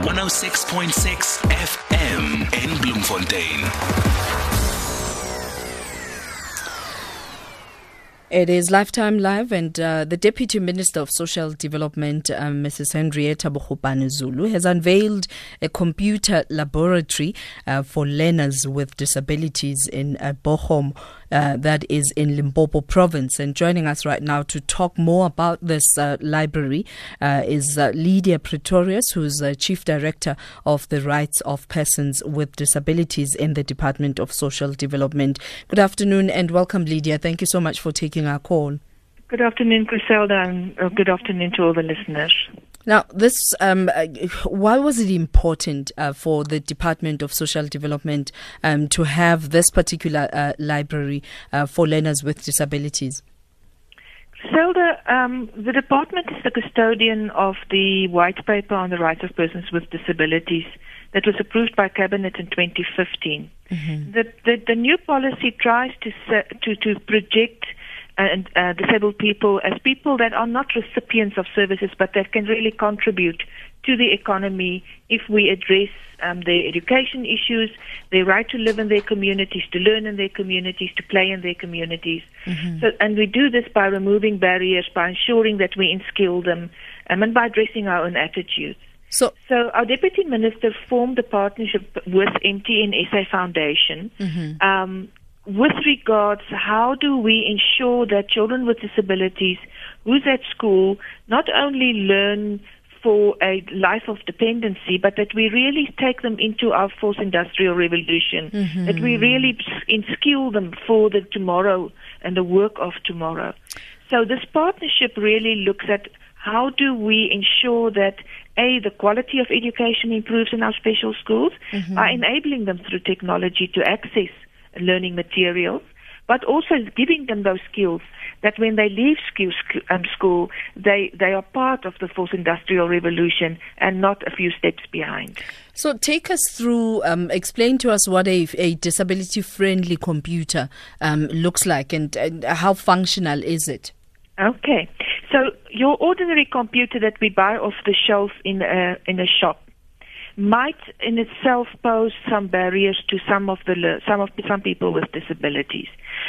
106.6 FM in Bloemfontein. It is Lifetime Live, and uh, the Deputy Minister of Social Development, um, Mrs. Henrietta Bogopane Zulu, has unveiled a computer laboratory uh, for learners with disabilities in uh, Bochum uh, that is in Limpopo province. And joining us right now to talk more about this uh, library uh, is uh, Lidia Pretorius, who's Chief Director of the Rights of Persons with Disabilities in the Department of Social Development. Good afternoon and welcome, Lidia. Thank you so much for taking our call. Good afternoon, Griselda, and good afternoon to all the listeners. Now, this um, uh, why was it important uh, for the Department of Social Development um, to have this particular uh, library uh, for learners with disabilities? Zelda, um, the department is the custodian of the white paper on the rights of persons with disabilities that was approved by cabinet in 2015. Mm-hmm. The, the, the new policy tries to to to project and uh, disabled people as people that are not recipients of services, but that can really contribute to the economy if we address um, their education issues, their right to live in their communities, to learn in their communities, to play in their communities. Mm-hmm. So, and we do this by removing barriers, by ensuring that we instill them, um, and by addressing our own attitudes. So, so our deputy minister formed a partnership with MTN SA Foundation mm-hmm. um, with regards how do we ensure that children with disabilities who's at school not only learn for a life of dependency, but that we really take them into our fourth industrial revolution, mm-hmm. that we really inskill them for the tomorrow and the work of tomorrow. So this partnership really looks at how do we ensure that a the quality of education improves in our special schools mm-hmm. by enabling them through technology to access learning materials, but also giving them those skills that when they leave school, um, school they, they are part of the fourth industrial revolution and not a few steps behind. So, take us through, um, explain to us what a, a disability friendly computer um, looks like and, and how functional is it? Okay. So, your ordinary computer that we buy off the shelf in a, in a shop might in itself pose some barriers to some of the some of some people with disabilities.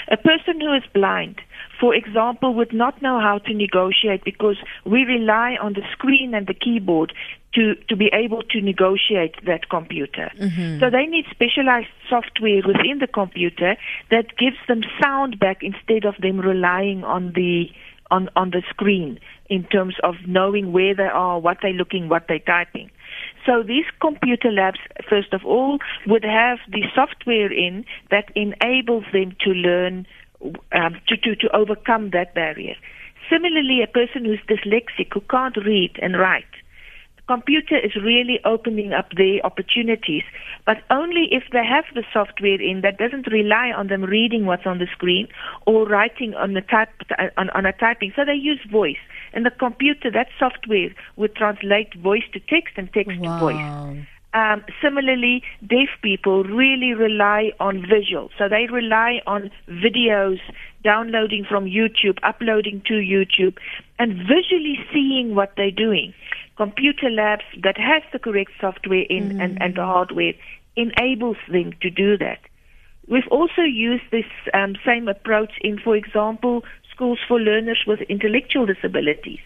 A person who is blind, for example, would not know how to negotiate because we rely on the screen and the keyboard to, to be able to negotiate that computer. Mm-hmm. So they need specialized software within the computer that gives them sound back instead of them relying on the on, on the screen in terms of knowing where they are, what they're looking, what they're typing. So these computer labs, first of all, would have the software in that enables them to learn um, to, to, to overcome that barrier. Similarly, a person who's dyslexic, who can't read and write, computer is really opening up their opportunities, but only if they have the software in that doesn't rely on them reading what's on the screen or writing on the type on, on a typing. So they use voice, and the computer that software would translate voice to text and text wow. to voice. Um, similarly, deaf people really rely on visual. So they rely on videos downloading from YouTube, uploading to YouTube, and visually seeing what they're doing computer labs that has the correct software in mm. and, and the hardware enables them to do that. We've also used this um, same approach in, for example, schools for learners with intellectual disabilities.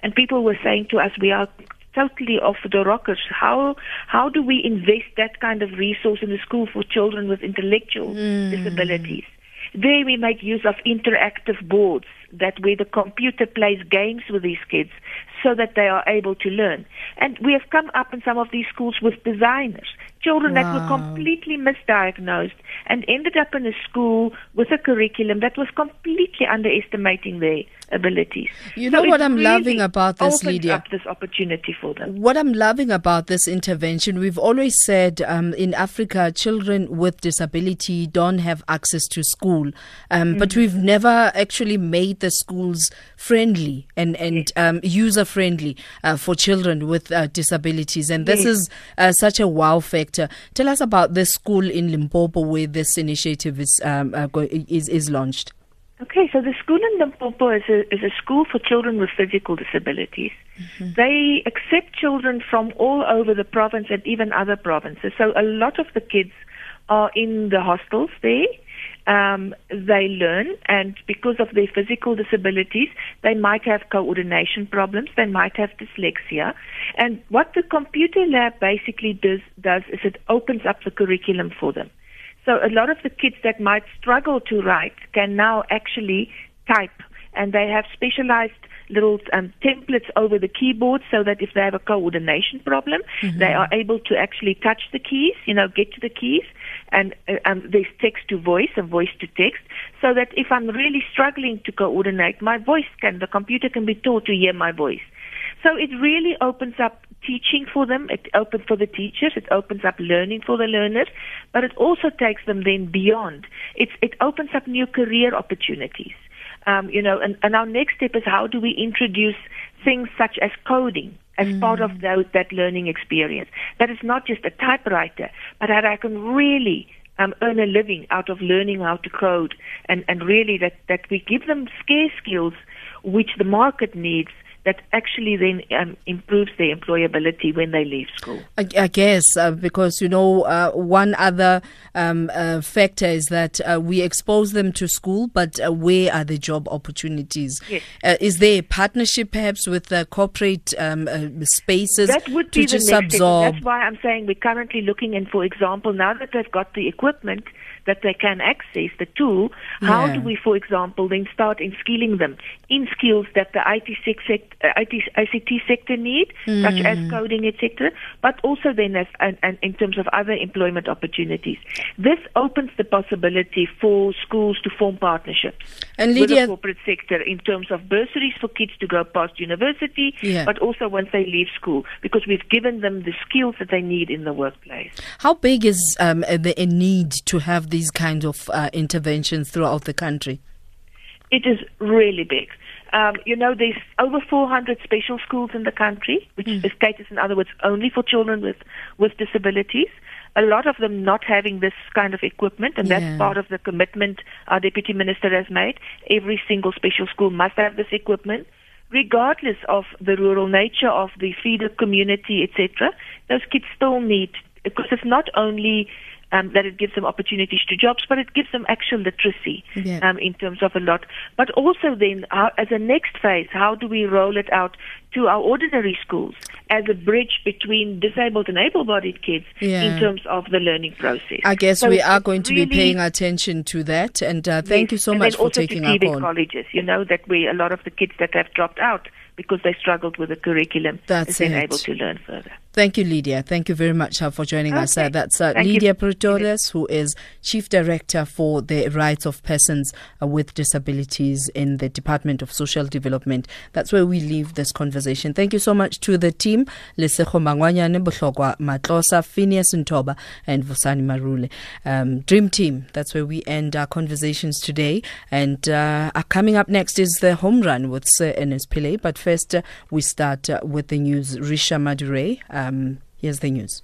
And people were saying to us, we are totally off the rockers. How how do we invest that kind of resource in the school for children with intellectual mm. disabilities? There we make use of interactive boards that where the computer plays games with these kids so that they are able to learn. And we have come up in some of these schools with designers, children wow. that were completely misdiagnosed and ended up in a school with a curriculum that was completely underestimating their abilities. You know so what I'm really loving about this, Lidia? Up this opportunity for them. What I'm loving about this intervention, we've always said um, in Africa, children with disability don't have access to school, um, mm-hmm. but we've never actually made the schools friendly and and um, user friendly uh, for children with uh, disabilities, and this yes. is uh, such a wow factor. Tell us about this school in Limpopo where this initiative is um, uh, is is launched. Okay, so the school in Limpopo is a, is a school for children with physical disabilities. They accept children from all over the province and even other provinces. So a lot of the kids are in the hostels there. Um, they learn, and because of their physical disabilities, they might have coordination problems, they might have dyslexia. And what the computer lab basically does, does is it opens up the curriculum for them. So a lot of the kids that might struggle to write can now actually type, and they have specialized little um, templates over the keyboard so that if they have a coordination problem, mm-hmm. they are able to actually touch the keys, you know, get to the keys, and uh, um, there's text to voice and voice to text, so that if I'm really struggling to coordinate, my voice can, the computer can be taught to hear my voice. So it really opens up teaching for them. It opens for the teachers. It opens up learning for the learners, but it also takes them then beyond. It's, it opens up new career opportunities. Um, you know, and, and our next step is how do we introduce things such as coding as mm. part of those, that learning experience. That is not just a typewriter, but that I can really um, earn a living out of learning how to code, and, and really that, that we give them scarce skills which the market needs that actually then um, improves their employability when they leave school. I, I guess uh, because you know uh, one other um, uh, factor is that uh, we expose them to school, but uh, where are the job opportunities? Yes. Uh, is there a partnership perhaps with corporate um, spaces that would to be just the next absorb? Step. That's why I'm saying we're currently looking, and for example, now that they've got the equipment that they can access the tool, how Yeah. do we, for example, then start in skilling them in skills that the IT, sec- sec- uh, IT ICT sector need, such as Mm. coding, etc., but also then as and, and in terms of other employment opportunities. This opens the possibility for schools to form partnerships And with the corporate sector in terms of bursaries for kids to go past university, Yeah. but also once they leave school, because we've given them the skills that they need in the workplace. how big is um, the a need to have these kinds of uh, interventions throughout the country? It is really big. Um, you know, there's over 400 special schools in the country, which Mm. is caters, in other words, only for children with, with disabilities. A lot of them not having this kind of equipment, and Yeah. that's part of the commitment our deputy minister has made. Every single special school must have this equipment, regardless of the rural nature of the feeder community, etc. Those kids still need because it's not only um, that it gives them opportunities to jobs, but it gives them actual literacy Yeah. um, in terms of a lot. But also then, how, as a next phase, how do we roll it out to our ordinary schools as a bridge between disabled and able-bodied kids Yeah. in terms of the learning process? I guess So we are going to be paying attention to that. And uh, thank Yes, you so and much then for also taking to our call. colleges. You know that we a lot of the kids that have dropped out because they struggled with the curriculum That's is then it. able to learn further. Thank you, Lidia. Thank you very much uh, for joining us. Uh, that's uh, Thank you. Lidia Pretorius, who is Chief Director for the Rights of Persons uh, with Disabilities in the Department of Social Development. That's where we leave this conversation. Thank you so much to the team, Lesego Mangwanyane, Bohlokwa Matlosa, Phineas Ntoba, and Vusani Marule. Um, Dream Team, that's where we end our conversations today. And uh, coming up next is the home run with Sir Ernest Pillay. But first, uh, we start uh, with the news. Risha Madure, um, here's the news.